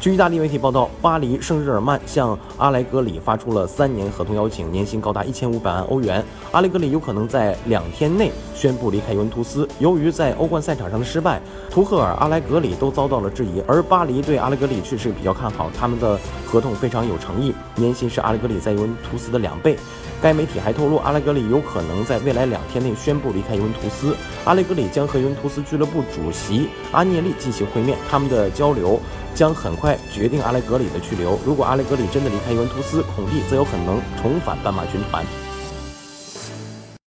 据意大利媒体报道，巴黎圣日耳曼向阿莱格里发出了三年合同邀请，年薪高达一千五百万欧元。阿莱格里有可能在两天内宣布离开尤文图斯。由于在欧冠赛场上的失败，图赫尔、阿莱格里都遭到了质疑，而巴黎对阿莱格里确实比较看好，他们的合同非常有诚意，年薪是阿莱格里在尤文图斯的两倍。该媒体还透露，阿莱格里有可能在未来两天内宣布离开尤文图斯。阿莱格里将和尤文图斯俱乐部主席阿涅利进行会面，他们的交流。将很快决定阿莱格里的去留。如果阿莱格里真的离开尤文图斯，孔蒂则有可能重返斑马军团。